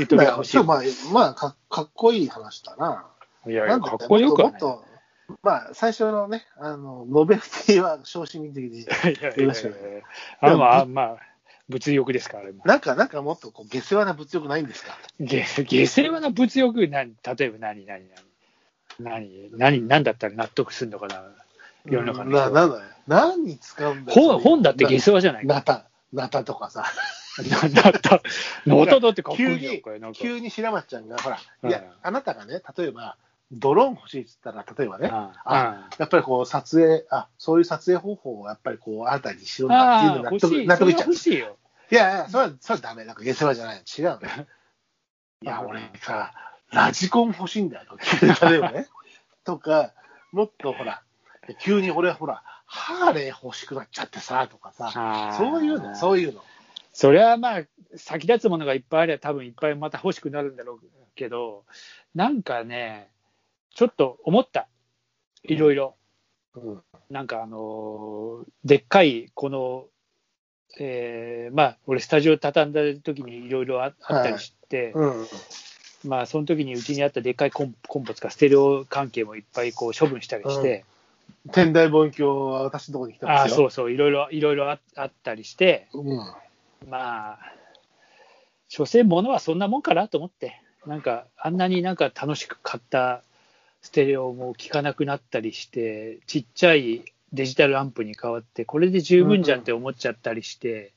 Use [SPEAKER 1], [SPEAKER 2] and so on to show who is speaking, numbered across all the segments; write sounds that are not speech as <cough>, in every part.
[SPEAKER 1] ゆとりが欲しい
[SPEAKER 2] まあ、まあか、かっこいい話だな。
[SPEAKER 1] いやいや、
[SPEAKER 2] なんだ
[SPEAKER 1] かっこよくはない。
[SPEAKER 2] まあ、最初のね、あの、ノベルティは小市民的で、
[SPEAKER 1] いやいやいや
[SPEAKER 2] よろしく
[SPEAKER 1] あまあ、まあ、物欲ですから、あれも。
[SPEAKER 2] なんか、なんかもっとこう下世話な物欲ないんですか？
[SPEAKER 1] げ下世話な物欲、何例えば何、何、何、何、何、何だったら納得するのかな、世の中の
[SPEAKER 2] な、
[SPEAKER 1] 人は。
[SPEAKER 2] なんだよ。何に使うんだよ。
[SPEAKER 1] 本本だって下世話じゃないか。
[SPEAKER 2] なた、なたとかさ。
[SPEAKER 1] なんだった。ってかっこい
[SPEAKER 2] 急
[SPEAKER 1] いよ、
[SPEAKER 2] に
[SPEAKER 1] これ。なんか。
[SPEAKER 2] 急に白松ちゃんが、ほら、
[SPEAKER 1] うん
[SPEAKER 2] いや、あなたがね、例えば、ドローン欲しいって言ったら、例えばね、
[SPEAKER 1] あ
[SPEAKER 2] あやっぱりこう、撮影、あ、そういう撮影方法をやっぱりこう、新たにしようんだっていう
[SPEAKER 1] ああ、
[SPEAKER 2] のが納得、
[SPEAKER 1] い。
[SPEAKER 2] 納得いっちゃう
[SPEAKER 1] 欲。しいよ。
[SPEAKER 2] いやいや、それは、それはダメ。なんか下世話じゃない。違うの。いや、俺さ、ラジコン欲しいんだよ。例えばね。<laughs> とか、もっとほら、急に俺ほら、ハーレー欲しくなっちゃってさ、とかさ、そういうの、そういうの。
[SPEAKER 1] それはまあ、先立つものがいっぱいあれば、多分いっぱいまた欲しくなるんだろうけど、なんかね、ちょっと思った。いろいろ。
[SPEAKER 2] うん。
[SPEAKER 1] なんかあのーでっかい、この、えーまあ、俺、スタジオ畳んだ時にいろいろああったりして、
[SPEAKER 2] うん。
[SPEAKER 1] まあ、その時にうちにあったでっかいコンコンポとか、ステレオ関係もいっぱいこう処分したりして、
[SPEAKER 2] 天台望遠鏡は私のところに来たん
[SPEAKER 1] ああ、
[SPEAKER 2] ですよ。
[SPEAKER 1] そうそう、いろいろ、いろいろああったりして、
[SPEAKER 2] うん。
[SPEAKER 1] まあ、所詮ものはそんなもんかなと思って、なんか、あんなになんか楽しく買ったステレオも聞かなくなったりして、ちっちゃいデジタルアンプに変わって、これで十分じゃんって思っちゃったりして、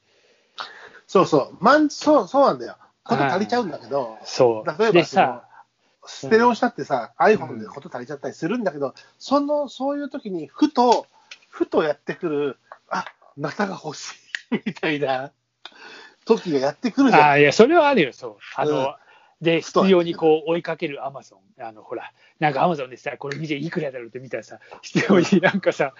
[SPEAKER 2] そうそう。まん、そう、そうなんだよ。こと足りちゃうんだけど、
[SPEAKER 1] そう。
[SPEAKER 2] 例えば
[SPEAKER 1] でさ、
[SPEAKER 2] ステレオしたってさ、iPhone でこと足りちゃったりするんだけど、その、そういう時に、ふと、ふとやってくる、あ、ナタが欲しい、みたいな時がやってくるじゃん。
[SPEAKER 1] ああ、いや、それはあるよ、そう。あの、
[SPEAKER 2] うん
[SPEAKER 1] で、必要にこう追いかけるアマゾン。あの、ほら、なんかアマゾンでさ、これ見ていくらだろうって見たらさ、必要になんかさ、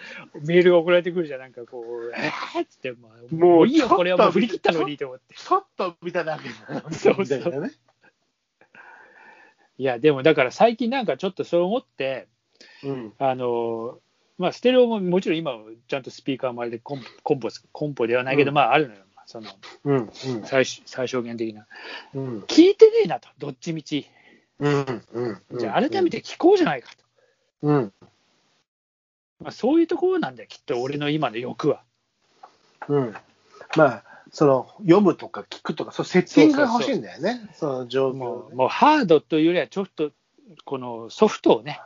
[SPEAKER 1] メールが送られてくるじゃん、なんかこう、えーっつって、まあ、もういいよ、これはもう振り切ったのにと思って。
[SPEAKER 2] ちょっと見ただけだな
[SPEAKER 1] そう
[SPEAKER 2] いなね。
[SPEAKER 1] いや、でもだから最近なんかちょっとそう思って、
[SPEAKER 2] うん。
[SPEAKER 1] あの、まあ、ステレオももちろん今はちゃんとスピーカー周りでコンコンポコンポではないけど、
[SPEAKER 2] うん
[SPEAKER 1] まああるのよ、その
[SPEAKER 2] うん。
[SPEAKER 1] 最最小限的な。
[SPEAKER 2] うん。
[SPEAKER 1] 聞いてねえなと、どっちみち。
[SPEAKER 2] うん。うん。
[SPEAKER 1] じゃあ改めて聞こうじゃないかと。
[SPEAKER 2] うん。
[SPEAKER 1] まあ、そういうところなんだよ、きっと俺の今の欲は。
[SPEAKER 2] うん。まあ、その、読むとか聞くとか、そう、セッティングが欲しいんだよね。その状況
[SPEAKER 1] もう
[SPEAKER 2] で
[SPEAKER 1] もうハードというよりは、ちょっとこのソフトをね、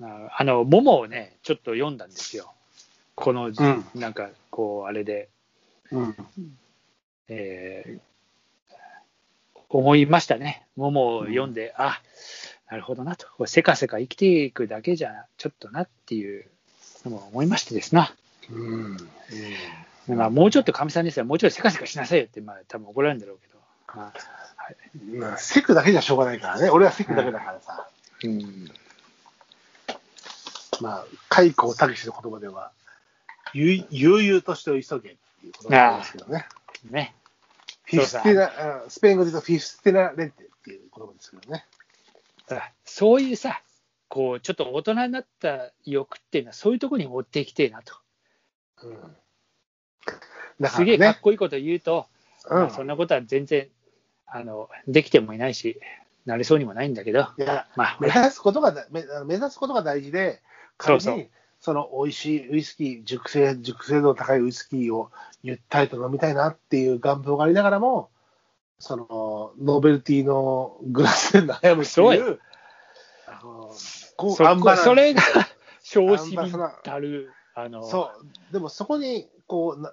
[SPEAKER 1] ああの、モモをね、ちょっと読んだんですよ。この、
[SPEAKER 2] ん
[SPEAKER 1] なんか、こう、あれで、
[SPEAKER 2] うん。
[SPEAKER 1] えー思いましたね。モモを読んで、あなるほどなと。せかせか生きていくだけじゃ、ちょっとなっていうのも思いましてですな。
[SPEAKER 2] うん。
[SPEAKER 1] まあ、もうちょっとかみさんですよ、もうちょいせかせかしなさいよって、まあ、多分怒られるんだろうけど。まあはい
[SPEAKER 2] まあ、急くだけじゃしょうがないからね。俺は急くだけだからさ。
[SPEAKER 1] うん
[SPEAKER 2] まあ、開口たけしの言葉では、ゆい悠々としてを急げっていうことなんですけどね。
[SPEAKER 1] ね。
[SPEAKER 2] Festina、あスペイン語で言うと Festina lente っていう言葉ですけどね。
[SPEAKER 1] だからそういうさ、こう、ちょっと大人になった欲っていうのは、そういうところに持っていきてえなと。
[SPEAKER 2] うん。だか
[SPEAKER 1] すげえかっ。こいいこと言うと、
[SPEAKER 2] うん
[SPEAKER 1] まあ、そんなことは全然あのできてもいないし、なれそうにもないんだけど、
[SPEAKER 2] いや、
[SPEAKER 1] まあ、
[SPEAKER 2] 目指すことがだ目目指すことが大事で、仮
[SPEAKER 1] そう
[SPEAKER 2] にその美味しいウイスキー、熟成、熟成度の高いウイスキーをゆったりと飲みたいなっていう願望がありながらも、そのノベルティのグラスで悩むって
[SPEAKER 1] そう
[SPEAKER 2] いう、あのこう
[SPEAKER 1] そ
[SPEAKER 2] アンバランス
[SPEAKER 1] それが小市民
[SPEAKER 2] アンバサダー
[SPEAKER 1] たる、あの
[SPEAKER 2] そう、でもそこにこうな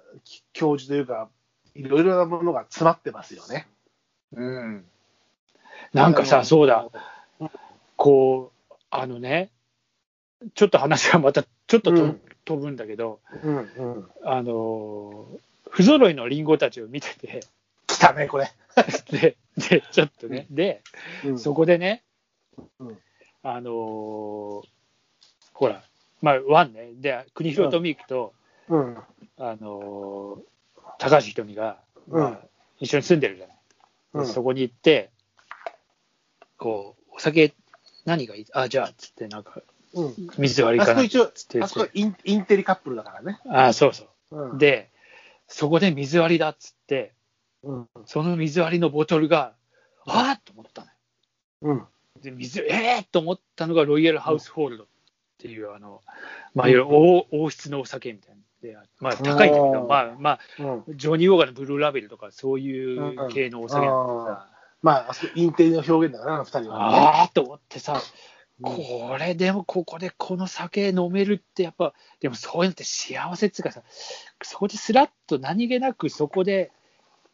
[SPEAKER 2] 教授というか、いろいろなものが詰まってますよね。
[SPEAKER 1] うん、なんかさ、そうだ、こう、あのね、ちょっと話がまたちょっとと、
[SPEAKER 2] うん。
[SPEAKER 1] 飛ぶんだけど、
[SPEAKER 2] うんうん。
[SPEAKER 1] あの不揃いのリンゴたちを見てて、
[SPEAKER 2] 来たね、これ。<laughs>
[SPEAKER 1] で、でちょっとね、で、
[SPEAKER 2] うん。
[SPEAKER 1] そこでね、
[SPEAKER 2] うん。
[SPEAKER 1] あのーほら、まあ、ワンね、で、国広と美樹と、
[SPEAKER 2] うん。
[SPEAKER 1] あのー高橋ひとみが、まあ
[SPEAKER 2] うん
[SPEAKER 1] 一緒に住んでるじゃない。そこに行って、こう、お酒、何がいい？あ、じゃあ、つって、なんか、
[SPEAKER 2] うん。
[SPEAKER 1] 水割りかなっ
[SPEAKER 2] あそこ一応、
[SPEAKER 1] つって
[SPEAKER 2] あそこインインテリカップルだからね。
[SPEAKER 1] あ、そうそうう。
[SPEAKER 2] ん、
[SPEAKER 1] で、そこで水割りだっつって、
[SPEAKER 2] うん、
[SPEAKER 1] その水割りのボトルが、ああと思ったのよ。
[SPEAKER 2] うん。
[SPEAKER 1] で、水、えー、と思ったのがロイヤルハウスホールドっていう、あの、まあ、いわゆる王王室のお酒みたいな。でまあ、高いけど、
[SPEAKER 2] うん
[SPEAKER 1] まあ、まあ、
[SPEAKER 2] うん。
[SPEAKER 1] ジョニー・オーガのブルーラベルとか、そういう系のお酒なんだけどさ、
[SPEAKER 2] まあ、あそこインテリの表現だからな、二人は、ね。
[SPEAKER 1] ああと思ってさ、
[SPEAKER 2] うん
[SPEAKER 1] これでもここでこの酒飲めるってやっぱ、でもそういうのって幸せっていうかさ、そこですらっと何気なくそこで、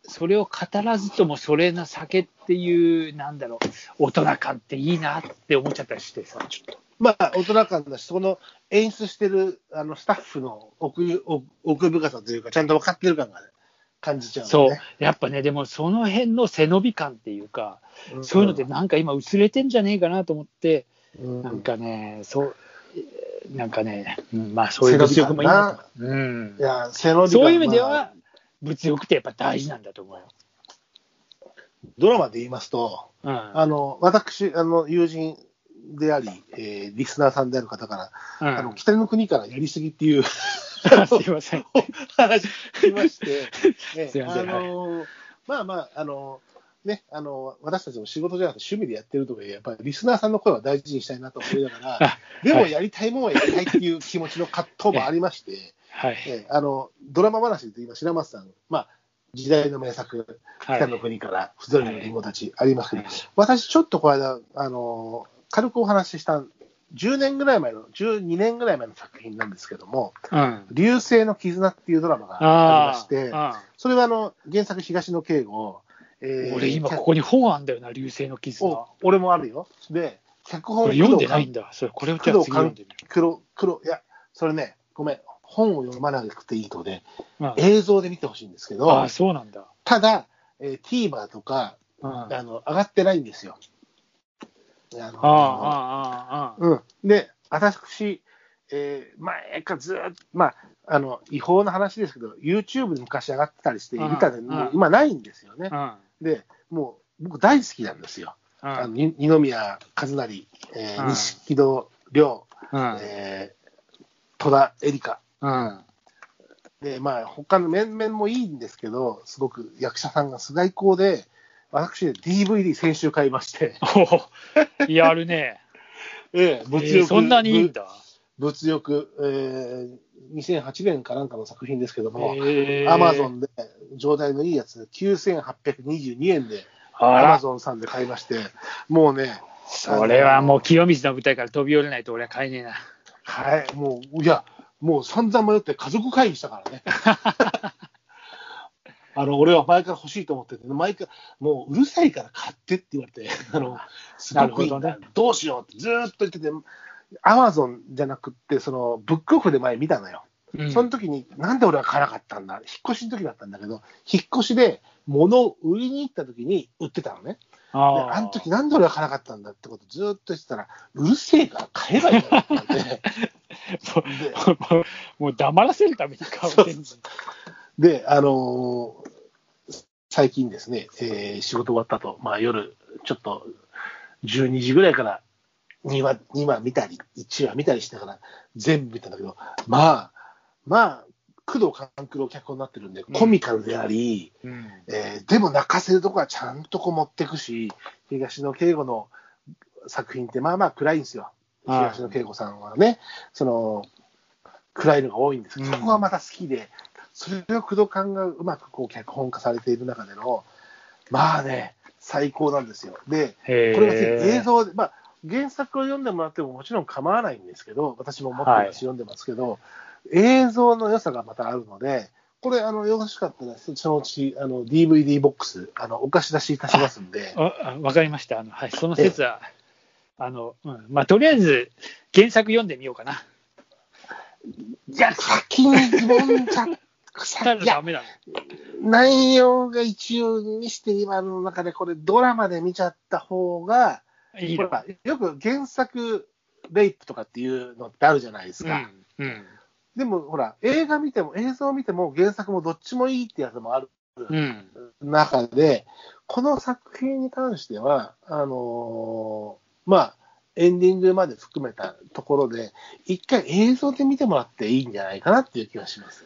[SPEAKER 1] それを語らずともそれな酒っていう、なんだろう、大人感っていいなって思っちゃったりしてさ、ちょっと。
[SPEAKER 2] まあ、大人感だし、そこの演出してるあのスタッフの奥奥奥深さというか、ちゃんと分かってる感が、ね、感じちゃう、ね。
[SPEAKER 1] そう、やっぱね、でもその辺の背伸び感っていうか、
[SPEAKER 2] うん
[SPEAKER 1] そういうのってなんか今薄れてんじゃねえかなと思って、
[SPEAKER 2] うん
[SPEAKER 1] なんかね、そう、なんかね、うんまあそういう物欲もいいなと。うん
[SPEAKER 2] いや、背伸び感
[SPEAKER 1] そういう意味で
[SPEAKER 2] まあ
[SPEAKER 1] は、物欲ってやっぱ大事なんだと思うよ。
[SPEAKER 2] ドラマで言いますと、
[SPEAKER 1] うん。
[SPEAKER 2] あの私、あの友人であり、えーリスナーさんである方から、
[SPEAKER 1] うん
[SPEAKER 2] あの北の国からやりすぎっていう <laughs>
[SPEAKER 1] すいません。
[SPEAKER 2] 話聞きまして、え <laughs>
[SPEAKER 1] すいません
[SPEAKER 2] あのまあまあ、あのね、あの私たちも仕事じゃなくて趣味でやってるとかやっぱりリスナーさんの声は大事にしたいなと思いながら、<laughs>
[SPEAKER 1] あ
[SPEAKER 2] でも
[SPEAKER 1] はい。
[SPEAKER 2] やりたいもんはやりたいっていう気持ちの葛藤もありまして、<laughs>
[SPEAKER 1] はい。
[SPEAKER 2] えあのドラマ話で言います白松さん、まあ、時代の名作、
[SPEAKER 1] はい。
[SPEAKER 2] 北の国から、不ぞりのリンゴたちありますけど、
[SPEAKER 1] はい。
[SPEAKER 2] 私、ちょっとこの間、あの軽くお話しした、10年ぐらい前の、12年ぐらい前の作品なんですけども、
[SPEAKER 1] うん。
[SPEAKER 2] 流星の絆っていうドラマがありまして、
[SPEAKER 1] あ
[SPEAKER 2] それはあの原作、東野圭吾、え
[SPEAKER 1] あ俺今ここに本あんだよな、流星の絆。
[SPEAKER 2] お俺もあるよ。で、脚本
[SPEAKER 1] 読んでないんだ。それ、これをじゃあ次読んでみる。
[SPEAKER 2] 黒、黒、いや、それね、ごめん、本を読まなくていいので、
[SPEAKER 1] うん
[SPEAKER 2] 映像で見てほしいんですけど、
[SPEAKER 1] ああ、そうなんだ。
[SPEAKER 2] ただ、えー、TVer とか、
[SPEAKER 1] うん。あ
[SPEAKER 2] あの上がってないんですよ。あの
[SPEAKER 1] あ、ああ、ああ。
[SPEAKER 2] うん、で、私、えー前からずーっと、まああの、違法な話ですけど、YouTube で昔上がってたりして、
[SPEAKER 1] うん
[SPEAKER 2] 見たで、今ないんですよね。
[SPEAKER 1] うん。
[SPEAKER 2] で、もう僕大好きなんですよ。
[SPEAKER 1] うん。
[SPEAKER 2] あのに二宮和也、えー
[SPEAKER 1] うん
[SPEAKER 2] 錦戸亮、
[SPEAKER 1] うん。
[SPEAKER 2] えー戸田恵梨香。
[SPEAKER 1] うん。
[SPEAKER 2] で、まあ、他の面々もいいんですけど、すごく役者さんが最高で、私、DVD 先週買いまして、
[SPEAKER 1] おお、やるね。<laughs>
[SPEAKER 2] ええ
[SPEAKER 1] えーそんなにいいんだ。
[SPEAKER 2] 物欲、えー、2008年かなんかの作品ですけども、
[SPEAKER 1] え
[SPEAKER 2] アマゾンで状態のいいやつ、9822円で、
[SPEAKER 1] あ
[SPEAKER 2] アマ
[SPEAKER 1] ら、
[SPEAKER 2] ゾンさんで買いまして、もうね、
[SPEAKER 1] それはもう清水の舞台から飛び降りないと俺は買えねえな。
[SPEAKER 2] はい、もう、いや、もう散々迷って家族会議したからね。<laughs> あの、俺は前から欲しいと思ってて、毎回、もううるさいから買ってって言われて、<laughs> あの、すごくいいんだ、
[SPEAKER 1] なるほ
[SPEAKER 2] どうしようってずーっと言ってて、アマゾンじゃなくって、その、ブックオフで前見たのよ。
[SPEAKER 1] うん。
[SPEAKER 2] その時に、なんで俺は買わなかったんだ、引っ越しの時だったんだけど、引っ越しで物を売りに行った時に売ってたのね。で
[SPEAKER 1] あ
[SPEAKER 2] あの時なんで俺は買わなかったんだってことずーっと言ってたら、うるせえから買えばいいんだって <laughs>
[SPEAKER 1] もう黙らせるために買ってんの
[SPEAKER 2] で、あのー最近ですね、えー仕事終わったと、まあ、夜、ちょっと12時ぐらいから2話 ,2 話見たり、1話見たりしながら全部見たんだけど、まあ、まあ、工藤官九郎脚本になってるんで、コミカルであり、
[SPEAKER 1] うん。
[SPEAKER 2] えーでも泣かせるとこはちゃんとこう持っていくし、東野圭吾の作品ってまあまあ暗いんですよ。
[SPEAKER 1] はい。
[SPEAKER 2] 東野圭吾さんはね、その、暗いのが多いんですけど、
[SPEAKER 1] うん。
[SPEAKER 2] そこがまた好きで、それを工藤官がうまくこう脚本化されている中での、まあね、最高なんですよ。で、これが映像で、まあ、原作を読んでもらってももちろん構わないんですけど、私も持ってますし、
[SPEAKER 1] はい。
[SPEAKER 2] 読んでますけど、映像の良さがまたあるので、これ、あの、よろしかったら、そのうち、あの、DVD ボックス、あの、お貸し出しいたしますんで、
[SPEAKER 1] ああわかりました。あの、はい、その説は、あの、うん、まあ、とりあえず、原作読んでみようかな。
[SPEAKER 2] いや、先に読んじゃ、
[SPEAKER 1] したダ、メだ
[SPEAKER 2] 内容が一応にして今の中で、これ、ドラマで見ちゃった方が、
[SPEAKER 1] の。いい
[SPEAKER 2] よく原作、レイプとかっていうのってあるじゃないですか。
[SPEAKER 1] うん。うん。
[SPEAKER 2] でも、ほら、映画見ても、映像見ても、原作もどっちもいいってやつもある
[SPEAKER 1] うん。
[SPEAKER 2] 中で、この作品に関しては、あのーまあ、エンディングまで含めたところで、一回映像で見てもらっていいんじゃないかなっていう気がします。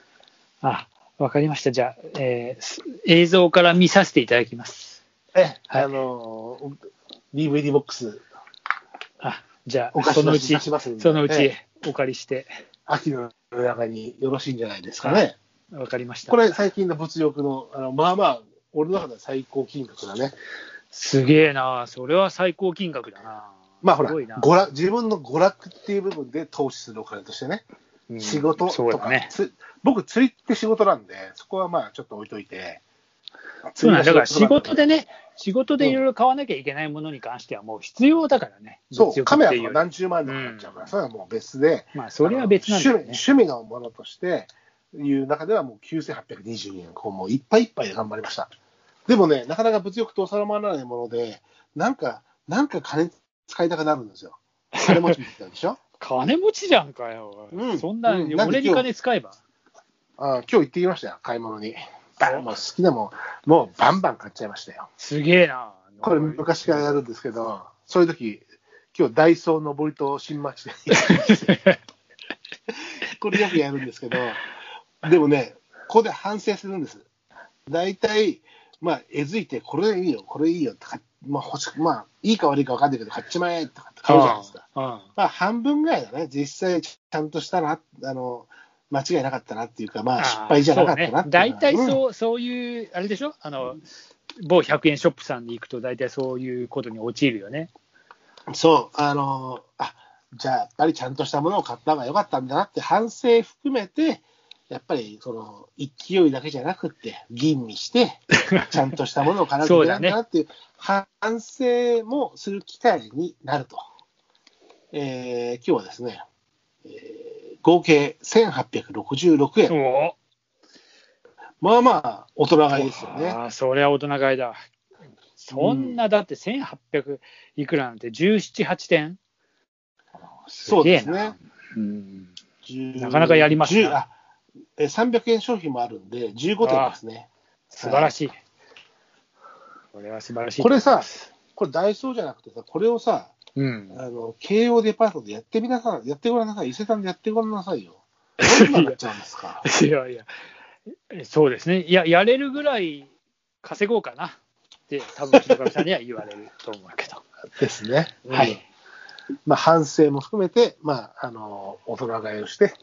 [SPEAKER 1] あ、わかりました。じゃあ、えーす映像から見させていただきます。
[SPEAKER 2] え、
[SPEAKER 1] はい
[SPEAKER 2] あのー、DVD ボックス、
[SPEAKER 1] あじゃあ、そのうち、そのうち
[SPEAKER 2] え
[SPEAKER 1] お借りして、
[SPEAKER 2] 秋の中によろしいんじゃないですかね。
[SPEAKER 1] わかりました。
[SPEAKER 2] これ、最近の物欲の、あのまあまあ、俺の中では最高金額だね。
[SPEAKER 1] すげえな、それは最高金額だな。
[SPEAKER 2] まあほら、娯楽自分の娯楽っていう部分で投資するお金としてね、
[SPEAKER 1] うん
[SPEAKER 2] 仕事とか、
[SPEAKER 1] ね。
[SPEAKER 2] つ僕、釣りって仕事なんで、そこはまあちょっと置いといて、
[SPEAKER 1] そうなんだだから仕事で
[SPEAKER 2] ね、
[SPEAKER 1] ね、仕事でいろいろ買わなきゃいけないものに関してはもう必要だからね。
[SPEAKER 2] そう、カメラ
[SPEAKER 1] っていう
[SPEAKER 2] とか何十万とかになっちゃうから、それはもう別で、
[SPEAKER 1] まあ、それは別なんだよね。
[SPEAKER 2] 趣味趣味のものとしていう中ではもう9822円、こうもういっぱいいっぱいで頑張りました。でもね、なかなか物欲と収まらないもので、なんか、なんか金使いたくなるんですよ。金持ちみたいでしょ？<laughs>
[SPEAKER 1] 金持ちじゃんかよ。
[SPEAKER 2] うん
[SPEAKER 1] そんな、
[SPEAKER 2] うん
[SPEAKER 1] 俺に金使えば。
[SPEAKER 2] あ今日行ってきましたよ、買い物に。バンもう好きなもん、もうバンバン買っちゃいましたよ。
[SPEAKER 1] すげえな。
[SPEAKER 2] これ昔からやるんですけど、そういう時今日ダイソー上りと新町で、<laughs> これよくやるんですけど、でもね、ここで反省するんです。大体、まあ、えずいて、これいいよ、これいいよって買っまあ、欲しく、まあ、いいか悪いか分かんないけど、買っちまえとかって買うじゃないですか。
[SPEAKER 1] うん
[SPEAKER 2] まあ、半分ぐらいだね。実際、ちゃんとしたな、あの、間違いなかったなっていうか、まあ、失敗じゃなかったなっていうのは
[SPEAKER 1] 大体
[SPEAKER 2] うん。
[SPEAKER 1] そう,、そういう、あれでしょ？あの、某100円ショップさんに行くと、大体そういうことに陥るよね。
[SPEAKER 2] そう、あのあじゃあ、やっぱりちゃんとしたものを買った方が良かったんだなって反省含めて、やっぱりその勢いだけじゃなくって、吟味して、<laughs> ちゃんとしたものを買わなきゃいけないんだなっていう反省もする機会になると。えー今日はですね、えー合計1866円。
[SPEAKER 1] お
[SPEAKER 2] まあまあ、大人買いですよね。
[SPEAKER 1] ああ、そりゃ大人買いだ。そんな、だって1800いくらなんて17、8点
[SPEAKER 2] そうですね
[SPEAKER 1] な。うん
[SPEAKER 2] 10
[SPEAKER 1] なかなかやりますね
[SPEAKER 2] 10あえー300円商品もあるんで、15点ですね。
[SPEAKER 1] 素晴らしい。これは素晴らしい。
[SPEAKER 2] これさ、これダイソーじゃなくてさ、これをさ、
[SPEAKER 1] うん。
[SPEAKER 2] あの、京王デパートでやってみなさい、やってごらんなさい。伊勢丹でやってごらんなさいよ。どんなになっちゃうんですか？<laughs>
[SPEAKER 1] いやいや、そうですね。いや、やれるぐらい稼ごうかなって、多分木上さんには言われると思うけど。
[SPEAKER 2] ですね。
[SPEAKER 1] はい
[SPEAKER 2] うん。まあ、反省も含めて、まあ、あの、大人買いをして、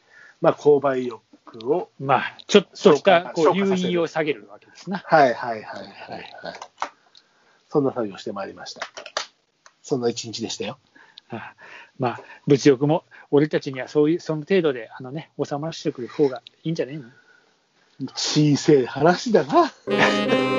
[SPEAKER 2] まあ、購買意欲を、
[SPEAKER 1] まあ、ちょっとしたこう誘
[SPEAKER 2] 消化させる
[SPEAKER 1] 引を下げるわけですな。
[SPEAKER 2] はいはいはいはい、はい。そんな作業をしてまいりました。そんな一日でしたよ。
[SPEAKER 1] あまあ、物欲も、俺たちにはそういう、その程度で、あのね、収まらせてくる方がいいんじゃないの
[SPEAKER 2] 小せえ話だな。<laughs>